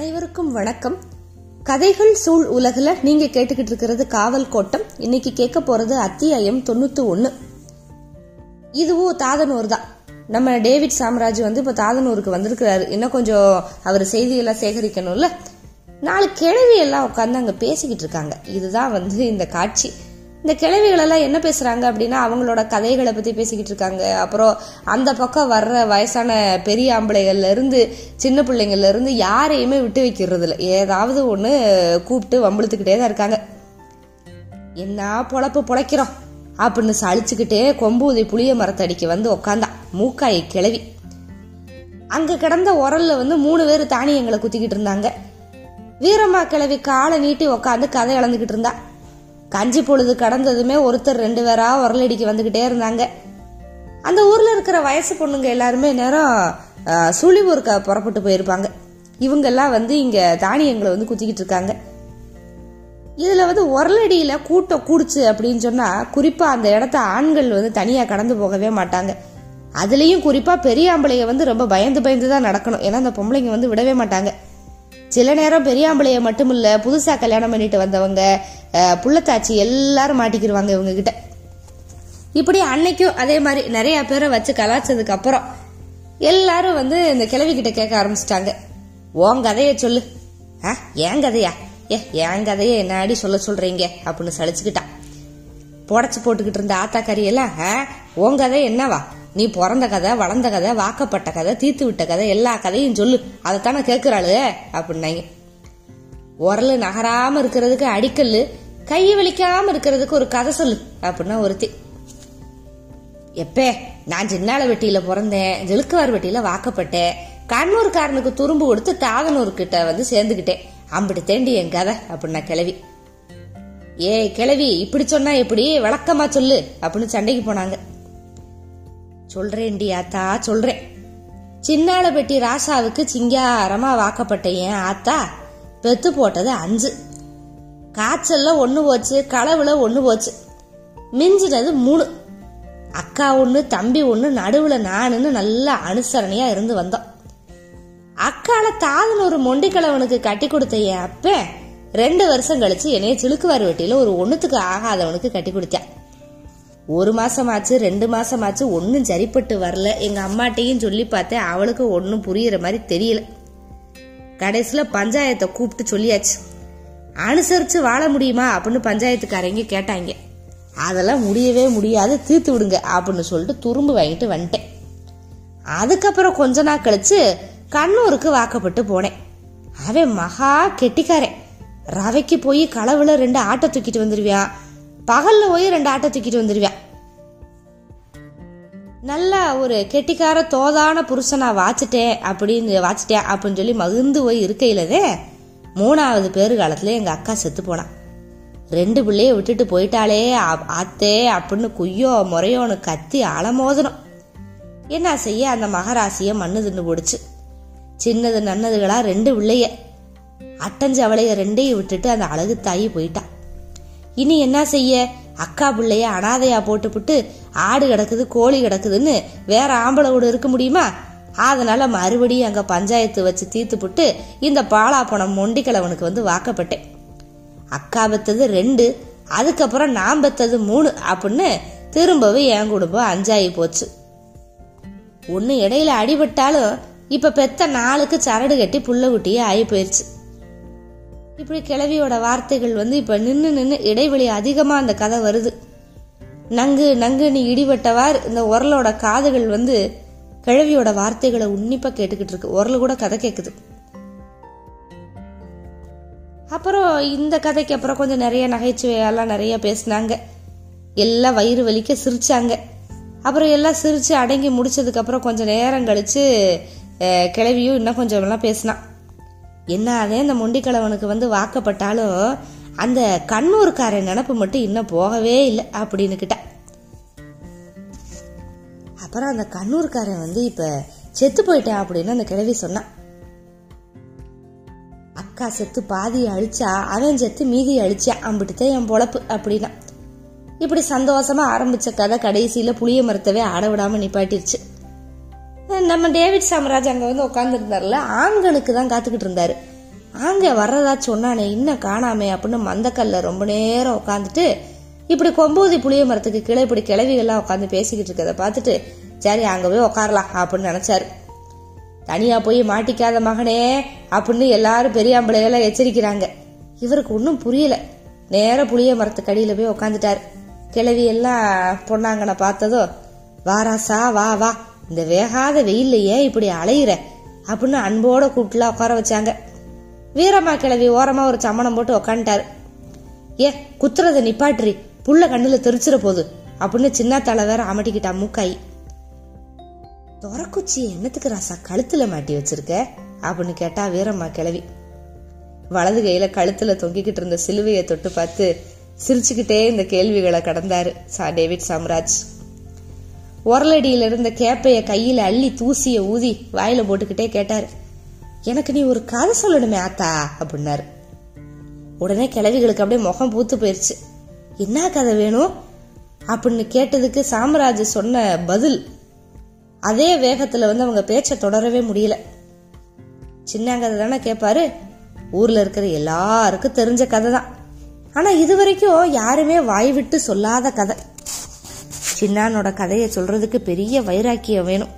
அனைவருக்கும் வணக்கம். கதைகள் சூழ் உலகில் நீங்க கேட்டுக்கிட்டு இருக்கிறது காவல் கோட்டம். இன்னைக்கு கேட்க போறது அத்தியாயம் தொண்ணூத்தி ஒன்னு இதுவும் தாதனூர் தான். நம்ம டேவிட் சாம்ராஜ் வந்து இப்போ தாதனூருக்கு வந்திருக்கிறாரு. இன்னும் கொஞ்சம் அவர் செய்தியெல்லாம் சேகரிக்கணும்ல? நாலு கிழவி எல்லாம் உட்காந்து அங்கே பேசிக்கிட்டு இருக்காங்க. இதுதான் வந்து இந்த காட்சி. இந்த கிழவிகளெல்லாம் என்ன பேசுறாங்க அப்படின்னா அவங்களோட கதைகளை பத்தி பேசிக்கிட்டு இருக்காங்க. அப்புறம் அந்த பக்கம் வர்ற வயசான பெரிய ஆம்பளைகள்ல இருந்து சின்ன பிள்ளைங்கள்ல இருந்து யாரையுமே விட்டு வைக்கிறது இல்லை ஏதாவது ஒன்று கூப்பிட்டு வம்பிழுத்துக்கிட்டே தான் இருக்காங்க. என்ன பொழப்பு பொழைக்கிறோம்? அப்படின்னு சளிச்சுக்கிட்டே கொம்பூதி புளிய மரத்தடிக்கு வந்து உக்காந்தான் மூக்காய் கிளவி அங்க கிடந்த உரல்ல வந்து மூணு பேர் தானியங்களை குத்திக்கிட்டு இருந்தாங்க. வீரம்மா கிழவி காலை நீட்டி உக்காந்து கதை இழந்துகிட்டு இருந்தா. கஞ்சி பொழுது கடந்ததுமே ஒருத்தர் ரெண்டு பேரா உரலடிக்கு வந்துகிட்டே இருந்தாங்க. அந்த ஊர்ல இருக்கிற வயசு பொண்ணுங்க எல்லாருமே நேரம் சுழிவூர்க்க புறப்பட்டு போயிருப்பாங்க. இவங்கெல்லாம் வந்து இங்க தானியங்களை வந்து குத்திக்கிட்டு இருக்காங்க. இதுல வந்து உரலடியில கூட்டம் கூடுச்சு அப்படின்னு சொன்னா குறிப்பா அந்த இடத்த ஆண்கள் வந்து தனியா கடந்து போகவே மாட்டாங்க. அதுலயும் குறிப்பா பெரிய ஆம்பளைய வந்து ரொம்ப பயந்து பயந்து தான் நடக்கணும். ஏன்னா அந்த பொம்பளைங்க வந்து விடவே மாட்டாங்க. சில நேரம் பெரியாம்பளைய மட்டுமில்ல புதுசா கல்யாணம் பண்ணிட்டு வந்தவங்க புள்ளத்தாச்சி எல்லாரும் மாட்டிக்கிடுவாங்க இவங்க கிட்ட இப்படி அன்னைக்கும் அதே மாதிரி நிறைய பேரை வச்சு கலாச்சதுக்கு அப்புறம் எல்லாரும் வந்து இந்த கிழவி கிட்ட கேட்க ஆரம்பிச்சிட்டாங்க. உன் கதைய சொல்லு. ஆ ஏன் கதையா? ஏ என் கதைய என்னாடி சொல்ல சொல்றீங்க? அப்படின்னு சளிச்சுக்கிட்டான் புடச்சு போட்டுக்கிட்டு இருந்த ஆத்தா கறியெல்லாம் "ஆ, உன் கதை என்னவா? நீ பிறந்த கதை வளர்ந்த கதை வாக்கப்பட்ட கதை தீர்த்து விட்ட கதை எல்லா கதையும் சொல்லு. அதைத்தானே கேட்கிறாளு அப்படின்னாங்க. உரல் நகராம இருக்கிறதுக்கு அடிக்கல்லு கை வலிக்காம இருக்கிறதுக்கு ஒரு கதை சொல்லு அப்படின்னா ஒருத்தி. எப்பே நான் சின்னால வெட்டியில பிறந்தேன் ஜெலுக்குவார் வெட்டியில வாக்கப்பட்டேன் கண்ணூர்காரனுக்கு துரும்பு கொடுத்து தாதனூர் கிட்ட வந்து சேர்ந்துக்கிட்டேன் அம்பிட்டு தேண்டி என் கதை அப்படின்னா கிளவி ஏய் கிளவி இப்படி சொன்னா எப்படி? விளக்கமா சொல்லு அப்படின்னு சண்டைக்கு போனாங்க. சொல்றேன்டி ஆத்தா சொல்றேன். சின்னால பெட்டி ராசாவுக்கு சிங்காரமா வாக்கப்பட்ட என் ஆத்தா பெத்து போட்டது அஞ்சு. காய்ச்சல்ல ஒன்று போச்சு களவுல ஒன்று போச்சு. மிஞ்சினது மூணு. அக்கா ஒண்ணு தம்பி ஒண்ணு நடுவுல நானுன்னு நல்லா அனுசரணையா இருந்து வந்தோம். அக்கால தாதன் ஒரு மொண்டிக்கிழவனுக்கு கட்டி கொடுத்த என் அப்ப ரெண்டு வருஷம் கழிச்சு என்னைய சிலுக்குவார் வெட்டியில ஒரு ஒண்ணுத்துக்கு ஆகாதவனுக்கு கட்டி கொடுத்தேன். ஒரு மாசமாச்சு ரெண்டு மாசமாச்சு ஒன்னும் சரிப்பட்டு வரல. எங்க அம்மாட்டையும் சொல்லி பார்த்தேன். அவளுக்கு ஒன்னும் புரியுற மாதிரி தெரியல. கடைசியில பஞ்சாயத்தை கூப்பிட்டு சொல்லியாச்சு. அனுசரிச்சு வாழ முடியுமா அப்படின்னு பஞ்சாயத்துக்காரங்க கேட்டாங்க. அதெல்லாம் முடியவே முடியாது. தீர்த்து விடுங்க அப்படின்னு சொல்லிட்டு துரும்பு வாங்கிட்டு வந்துட்டேன். அதுக்கப்புறம் கொஞ்ச நாள் கழிச்சு கண்ணூருக்கு வாக்கப்பட்டு போனேன். அவன் மகா கெட்டிக்காரன். ரவைக்கு போய் களவுல ரெண்டு ஆட்டை தூக்கிட்டு வந்துருவியான் பகல்ல போய் ரெண்டு ஆட்டை தூக்கிட்டு வந்துடுவேன் நல்லா ஒரு கெட்டிக்கார தோதான புருஷனா வாச்சிட்டேன் அப்படின்னு வாச்சிட்டேன் அப்படின்னு சொல்லி மகிழ்ந்து போய் இருக்கையிலதே மூணாவது பேரு காலத்துல எங்க அக்கா செத்து போனான் ரெண்டு பிள்ளைய விட்டுட்டு போயிட்டாலே ஆ- ஆத்தே அப்படின்னு குய்யோ முறையோன்னு கத்தி அலமோதனம் என்ன செய்ய அந்த மகராசிய மண்ணு தின்னு போடுச்சு. சின்னது நன்னதுகளா ரெண்டு பிள்ளைய. அட்டஞ்சவளைய ரெண்டையும் விட்டுட்டு அந்த அழகு தாயி போயிட்டான் இனி என்ன செய்ய? அக்கா பிள்ளைய அனாதையா போட்டுப்புட்டு ஆடு கிடக்குது கோழி கிடக்குதுன்னு வேற ஆம்பளை கூட இருக்க முடியுமா? அதனால மறுபடியும் அங்க பஞ்சாயத்து வச்சு தீர்த்துப்புட்டு இந்த பாலாப்பணம் மொண்டிக்கிழவனுக்கு வந்து வாக்கப்பட்டேன். அக்கா பெத்தது ரெண்டு அதுக்கப்புறம் நான் பெத்தது மூணு அப்படின்னு திரும்பவும் என் குடும்பம் அஞ்சாயி போச்சு. ஒன்னு இடையில அடிபட்டாலும் இப்ப பெத்த நாளுக்கு சரடு கட்டி புள்ள குட்டியே ஆகி போயிருச்சு. இப்படி கிழவியோட வார்த்தைகள் வந்து இப்ப நின்று நின்று இடைவெளி அதிகமா அந்த கதை வருது. நங்கு நங்கு நீ இடிபட்டவார். இந்த உரலோட காதுகள் வந்து கிழவியோட வார்த்தைகளை உன்னிப்பா கேட்டுக்கிட்டு இருக்கு. உரல் கூட கதை கேக்குது. அப்புறம் இந்த கதைக்கு அப்புறம் கொஞ்சம் நிறைய நகைச்சுவையெல்லாம் நிறைய பேசினாங்க. எல்லாம் வயிறு வலிக்க சிரிச்சாங்க. அப்புறம் எல்லாம் சிரிச்சு அடங்கி முடிச்சதுக்கு அப்புறம் கொஞ்சம் நேரம் கழிச்சு கிழவியும் இன்னும் கொஞ்சம் எல்லாம் பேசினான் என்னாவே இந்த மொண்டிக்கிழவனுக்கு வந்து வாக்கப்பட்டாலும் அந்த கண்ணூர்காரன் நினப்பு மட்டும் இன்னும் போகவே இல்லை அப்படின்னு கிட்ட. அப்புறம் அந்த கண்ணூர்காரன் வந்து இப்ப செத்து போயிட்டேன் அப்படின்னு அந்த கிழவி சொன்னான். அக்கா செத்து பாதியை அழிச்சா அவன் செத்து மீதி அழிச்சா அம்பிட்டுதான் என் பொழப்பு அப்படின்னா. இப்படி சந்தோஷமா ஆரம்பிச்ச கதை கடைசியில புளிய மரத்தவே ஆட விடாம நிப்பாட்டிருச்சு. நம்ம டேவிட் சாம்ராஜ் அங்கே வந்து உட்காந்துருந்தார்ல ஆங்கனுக்கு தான் காத்துக்கிட்டு இருந்தாரு. ஆங்க வர்றதா சொன்னானே இன்னும் காணாமே அப்படின்னு மந்தக்கல்ல ரொம்ப நேரம் உட்காந்துட்டு இப்படி கொம்பூதி புளிய மரத்துக்கு கீழே இப்படி கிளவிகள்லாம் உட்காந்து பேசிக்கிட்டு இருக்கதை பார்த்துட்டு சரி அங்கே போய் உட்காரலாம் அப்படின்னு நினைச்சாரு. தனியா போய் மாட்டிக்காத மகனே அப்படின்னு எல்லாரும் பெரியாம்பளையெல்லாம் எச்சரிக்கிறாங்க. இவருக்கு ஒன்றும் புரியல. நேர புளிய மரத்துக்கு போய் உட்காந்துட்டார் கிளவி எல்லாம் பொண்ணாங்கனை பார்த்ததோ வாராசா வா வா. இந்த வேகாத வெயில்ல ஏன் இப்படி அலையிற அப்படின்னு அன்போட கூப்பிட்டுலாம் உட்கார வச்சாங்க. வீரம்மா கிளவி ஓரமா ஒரு சம்மணம் போட்டு உக்காண்டாரு ஏ குத்துறத நிப்பாட்டுறி. புள்ள கண்ணுல தெரிச்சிட போகுது அப்படின்னு சின்ன தலை வேற அமட்டிக்கிட்டா மூக்காய். தொரக்குச்சி என்னத்துக்கு ராசா கழுத்துல மாட்டி வச்சிருக்க? அப்படின்னு கேட்டா வீரம்மா கிளவி வலது கையில கழுத்துல தொங்கிக்கிட்டு இருந்த சிலுவையை தொட்டு பார்த்து சிரிச்சுக்கிட்டே இந்த கேள்விகளை கடந்தாரு சா டேவிட் சாம்ராஜ். உரலடியில் இருந்த கேப்பைய கையில அள்ளி தூசிய ஊதி வாயில போட்டுக்கிட்டே கேட்டாரு. எனக்கு நீ ஒரு கதை சொல்லணுமே ஆத்தா அப்படின்னாரு. உடனே கிழவிகளுக்கு அப்படியே முகம் பூத்து போயிருச்சு. என்ன கதை வேணும்? அப்படின்னு கேட்டதுக்கு சாம்ராஜ் சொன்ன பதில் அதே வேகத்துல வந்து அவங்க பேச்ச தொடரவே முடியல. சின்னங்கதை தானே கேட்பாரு ஊர்ல இருக்கிற எல்லாருக்கும் தெரிஞ்ச கதை தான் ஆனா இது வரைக்கும் யாருமே வாய் விட்டு சொல்லாத கதை. சின்னானோட கதையை சொல்றதுக்கு பெரிய வைராக்கியம் வேணும்.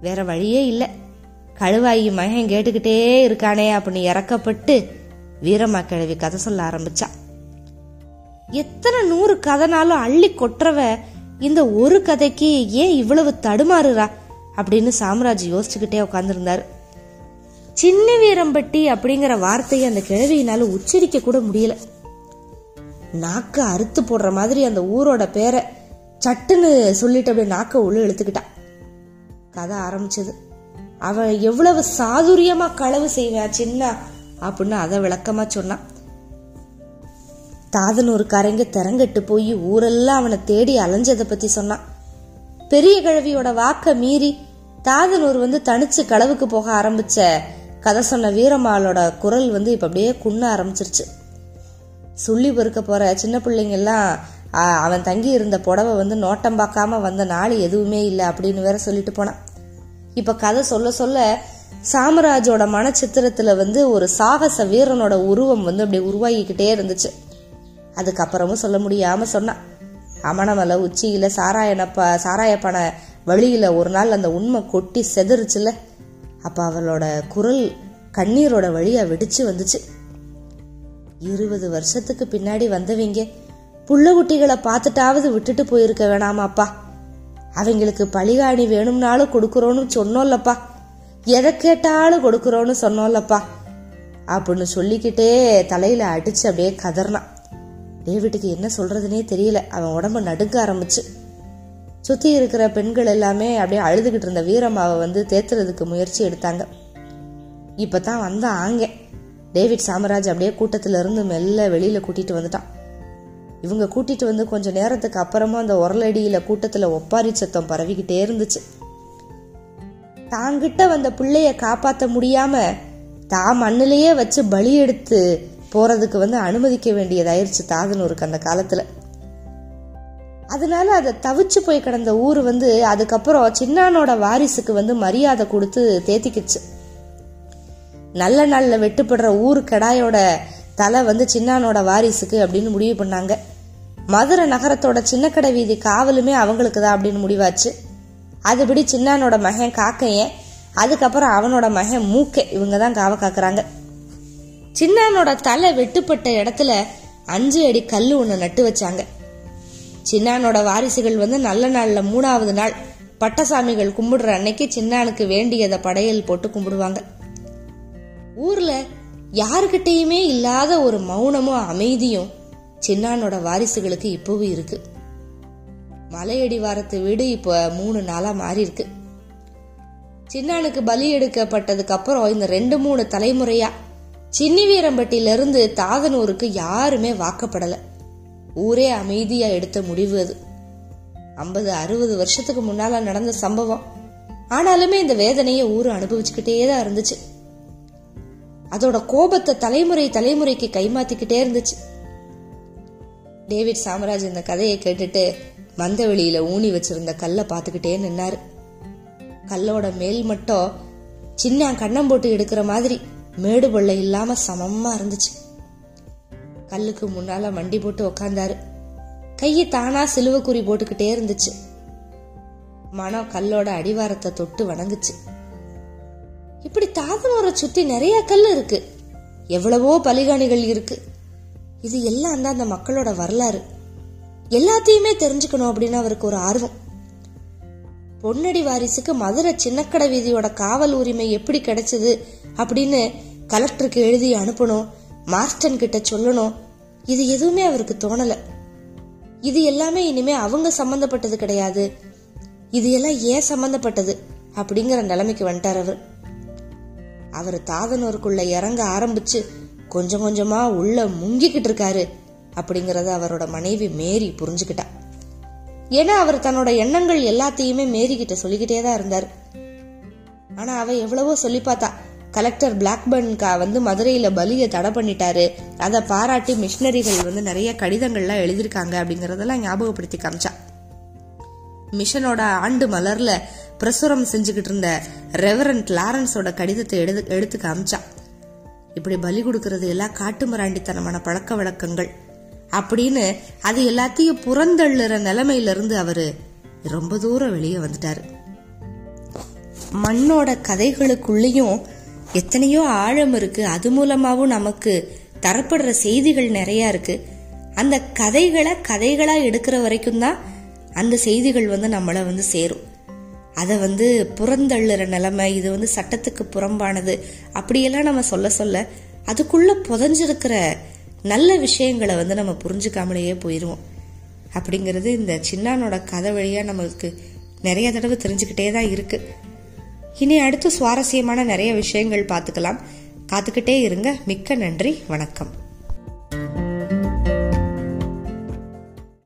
வேற வழியே இல்லை. கழுவாயி மகன் கேட்டுக்கிட்டே இருக்கானே அப்படின்னு இறக்கப்பட்டு வீரம்மா கிழவி கதை சொல்ல ஆரம்பிச்சா. எத்தனை நூறு கதைனாலும் அள்ளி கொட்டுறவ இந்த ஒரு கதைக்கு ஏன் இவ்வளவு தடுமாறுறா அப்படின்னு சாம்ராஜ் யோசிச்சுக்கிட்டே உட்காந்துருந்தாரு சின்ன வீரம்பட்டி அப்படிங்கிற வார்த்தையை அந்த கிழவியினால உச்சரிக்க கூட முடியல. நாக்க அறுத்து போடுற மாதிரி அந்த ஊரோட பேரை சட்டுன்னு சொல்லிட்டு அப்படியே நாக்க உள்ள இழுத்துக்கிட்டான் கதை ஆரம்பிச்சது. அவன் எவ்வளவு சாதுரியமா களவு செய்வான் சின்ன அப்படின்னு அதை விளக்கமா சொன்னான் தாதனூருக்காரங்க திறங்கட்டு போய் ஊரெல்லாம் அவனை தேடி அலைஞ்சதை பத்தி சொன்னான் பெரிய கிழவியோட வாக்க மீறி தாதனூர் வந்து தனிச்சு களவுக்கு போக ஆரம்பிச்ச கதை சொன்ன வீரம்மாளோட குரல் வந்து இப்ப அப்படியே குண்ண ஆரம்பிச்சிருச்சு. சொல்லி பொறுக்க போற சின்ன பிள்ளைங்க எல்லாம் அவன் தங்கி இருந்த புடவை வந்து நோட்டம் பார்க்காம வந்த நாள் எதுவுமே இல்லை அப்படின்னு வேற சொல்லிட்டு போனான். இப்ப கதை சொல்ல சொல்ல சாமராஜோட மனச்சித்திரத்துல வந்து ஒரு சாகச வீரனோட உருவம் வந்து அப்படி உருவாகிக்கிட்டே இருந்துச்சு. அதுக்கப்புறமும் சொல்ல முடியாம சொன்னான் அமணமலை உச்சியில சாராயனப்ப சாராயப்பனை வழியில ஒரு நாள் அந்த உண்மை கொட்டி செதறுச்சுல அப்ப அவளோட குரல் கண்ணீரோட வழியா வெடிச்சு வந்துச்சு. இருபது வருஷத்துக்கு பின்னாடி வந்தவங்க புள்ள குட்டிகளை பார்த்துட்டாவது விட்டுட்டு போயிருக்க வேணாமாப்பா. அவங்களுக்கு பழிகாணி வேணும்னாலும் கொடுக்குறோன்னு சொன்னோம்லப்பா எதை கேட்டாலும் கொடுக்குறோன்னு சொன்னோம்லப்பா அப்படின்னு சொல்லிக்கிட்டே தலையில அடிச்சு அப்படியே கதறினான் டேவிட்டுக்கு என்ன சொல்றதுனே தெரியல. அவன் உடம்பு நடுங்க ஆரம்பிச்சு. சுத்தி இருக்கிற பெண்கள் எல்லாமே அப்படியே அழுதுகிட்டு இருந்த வீரம்மாவை வந்து தேத்துறதுக்கு முயற்சி எடுத்தாங்க. இப்பதான் வந்த ஆங்க. டேவிட் சாமராஜ் அப்படியே கூட்டத்துல இருந்து மெல்ல வெளியில கூட்டிட்டு வந்துட்டான். இவங்க கூட்டிட்டு வந்து கொஞ்ச நேரத்துக்கு அப்புறமா அந்த உரலடியில கூட்டத்துல ஒப்பாரி சத்தம் பரவிக்கிட்டே இருந்துச்சு. தாங்கிட்ட வந்த பிள்ளைய காப்பாத்த முடியாம தான் மண்ணிலேயே வச்சு பலி எடுத்து போறதுக்கு வந்து அனுமதிக்க வேண்டியதாயிருச்சு தாதனூருக்கு அந்த காலத்துல. அதனால அதை தவிச்சு போய் கிடந்த ஊர் வந்து அதுக்கப்புறம் சின்னானோட வாரிசுக்கு வந்து மரியாதை கொடுத்து தேத்திக்கிச்சு. நல்ல நாளில் வெட்டுப்படுற ஊர் கெடாயோட தலை வந்து சின்னானோட வாரிசுக்கு அப்படின்னு முடிவு பண்ணாங்க. மதுரை நகரத்தோட கடை வீதி காவலுமே அவங்களுக்கு தான் அப்படின்னு முடிவாச்சு. அதுபடி சின்னானோட மகன் காக்கையன் அதுக்கப்புறம் அவனோட மகன் மூக்கை இவங்க தான் காவ காக்குறாங்க. சின்னானோட தலை வெட்டுப்பட்ட இடத்துல அஞ்சு அடி கல் ஒன்று நட்டு வச்சாங்க. சின்னானோட வாரிசுகள் வந்து நல்ல நாளில் மூணாவது நாள் பட்டசாமிகள் கும்பிடுற அன்னைக்கு சின்னானுக்கு வேண்டியதை படையல் போட்டு கும்பிடுவாங்க. ஊர்ல யாருக்கிட்டேயுமே இல்லாத ஒரு மௌனமும் அமைதியும் சின்னானோட வாரிசுகளுக்கு இப்பவும் இருக்கு. மலையடிவாரத்து வீடு இப்ப மூணு நாளா மாறி இருக்கு. சின்னானுக்கு பலி எடுக்கப்பட்டதுக்கு அப்புறம் இந்த ரெண்டு மூணு தலைமுறையா சின்னி வீரம்பட்டியில இருந்து தாதனூருக்கு யாருமே வாக்கப்படல. ஊரே அமைதியா எடுத்த முடிவு அது. ஐம்பது அறுபது வருஷத்துக்கு முன்னால நடந்த சம்பவம். ஆனாலுமே இந்த வேதனையை ஊரு அனுபவிச்சுக்கிட்டே தான் இருந்துச்சு. அதோட கோபத்தை தலைமுறை தலைமுறைக்கு கைமாத்திக்கிட்டே இருந்துச்சு. டேவிட் சாமராஜ் இந்த கதையை கேட்டுட்டு மந்த வெளியில ஊனி வச்சிருந்த கல்லை பார்த்துக்கிட்டே நின்னாரு. கல்லோட மேல் மட்டும் சின்ன கண்ணம் போட்டு எடுக்கிற மாதிரி மேடு பள்ள இல்லாம சமமா இருந்துச்சு. கல்லுக்கு முன்னால மண்டி போட்டு உக்காந்தாரு. கையை தானா சிலுவக்குறி போட்டுக்கிட்டே இருந்துச்சு. மனம் கல்லோட அடிவாரத்தை தொட்டு வணங்குச்சு. இப்படி தாதனூரை சுத்தி நிறைய கல் இருக்கு. எவ்வளவோ பலிகாணிகள் இருக்கு. இது எல்லாம் தான் அந்த மக்களோட வரலாறு. எல்லாத்தையுமே தெரிஞ்சுக்கணும் அப்படின்னு அவருக்கு ஒரு ஆர்வம். பொன்னடி வாரிசுக்கு மதுரை சின்னக்கடை வீதியோட காவல் உரிமை எப்படி கிடைச்சது அப்படின்னு கலெக்டருக்கு எழுதி அனுப்பணும் மாஸ்டன் கிட்ட சொல்லணும். இது எதுவுமே அவருக்கு தோணல. இது எல்லாமே இனிமே அவங்க சம்பந்தப்பட்டது கிடையாது. இது எல்லாம் ஏன் சம்பந்தப்பட்டது அப்படிங்கிற நிலைமைக்கு வந்துட்டார் அவர். அவர் தாதனூருக்குள்ள இறங்க ஆரம்பிச்சு கொஞ்சம் கொஞ்சமா உள்ள முங்கிக்கிட்டு இருக்காரு அப்படிங்கறத அவரோட மனைவி மேரி புரிஞ்சுக்கிட்டா. ஏன்னா அவர் தன்னோட எண்ணங்கள் எல்லாத்தையுமே மேரி கிட்ட சொல்லிக்கிட்டே தான் இருந்தார். ஆனா அவ எவ்வளவோ சொல்லி பார்த்தா கலெக்டர் பிளாக்பர்ன்கா வந்து மதுரையில பலியை தடை பண்ணிட்டாரு. அதை பாராட்டி மிஷினரிகள் வந்து நிறைய கடிதங்கள்லாம் எழுதியிருக்காங்க அப்படிங்கறதெல்லாம் ஞாபகப்படுத்தி காமிச்சா. மிஷனோட ஆண்டு மலர்ல பிரசுரம் செஞ்சுக்கிட்டு இருந்த ரெவரண்ட் லாரன்ஸோட கடிதத்தை எடுத்து எடுத்து காமிச்சா. இப்படி பலி கொடுக்கறது எல்லாம் காட்டு மிராண்டித்தனமான பழக்க வழக்கங்கள். அப்படின்னு அது எல்லாத்தையும் புறந்தள்ளுற நிலைமையில இருந்து அவரு ரொம்ப தூரம் வெளியே வந்துட்டாரு. மண்ணோட கதைகளுக்குள்ளேயும் எத்தனையோ ஆழம் இருக்கு. அது மூலமாவும் நமக்கு தரப்படுற செய்திகள் நிறைய இருக்கு. அந்த கதைகளை கதைகளா எடுக்கிற வரைக்கும் தான் அந்த செய்திகள் வந்து நம்மளை வந்து சேரும். அதை வந்து புறந்தள்ளுற நிலைமை இது வந்து சட்டத்துக்கு புறம்பானது அப்படியெல்லாம் நம்ம சொல்ல சொல்ல அதுக்குள்ள புதஞ்சிருக்கிற நல்ல விஷயங்களை வந்து நம்ம புரிஞ்சுக்காமலேயே போயிடுவோம் அப்படிங்கிறது இந்த சின்னானோட கதை வழியாக நம்மளுக்கு நிறைய தடவை தெரிஞ்சுக்கிட்டே தான் இருக்கு. இனி அடுத்து சுவாரஸ்யமான நிறைய விஷயங்கள் பார்த்துக்கலாம். காத்துக்கிட்டே இருங்க. மிக்க நன்றி. வணக்கம்.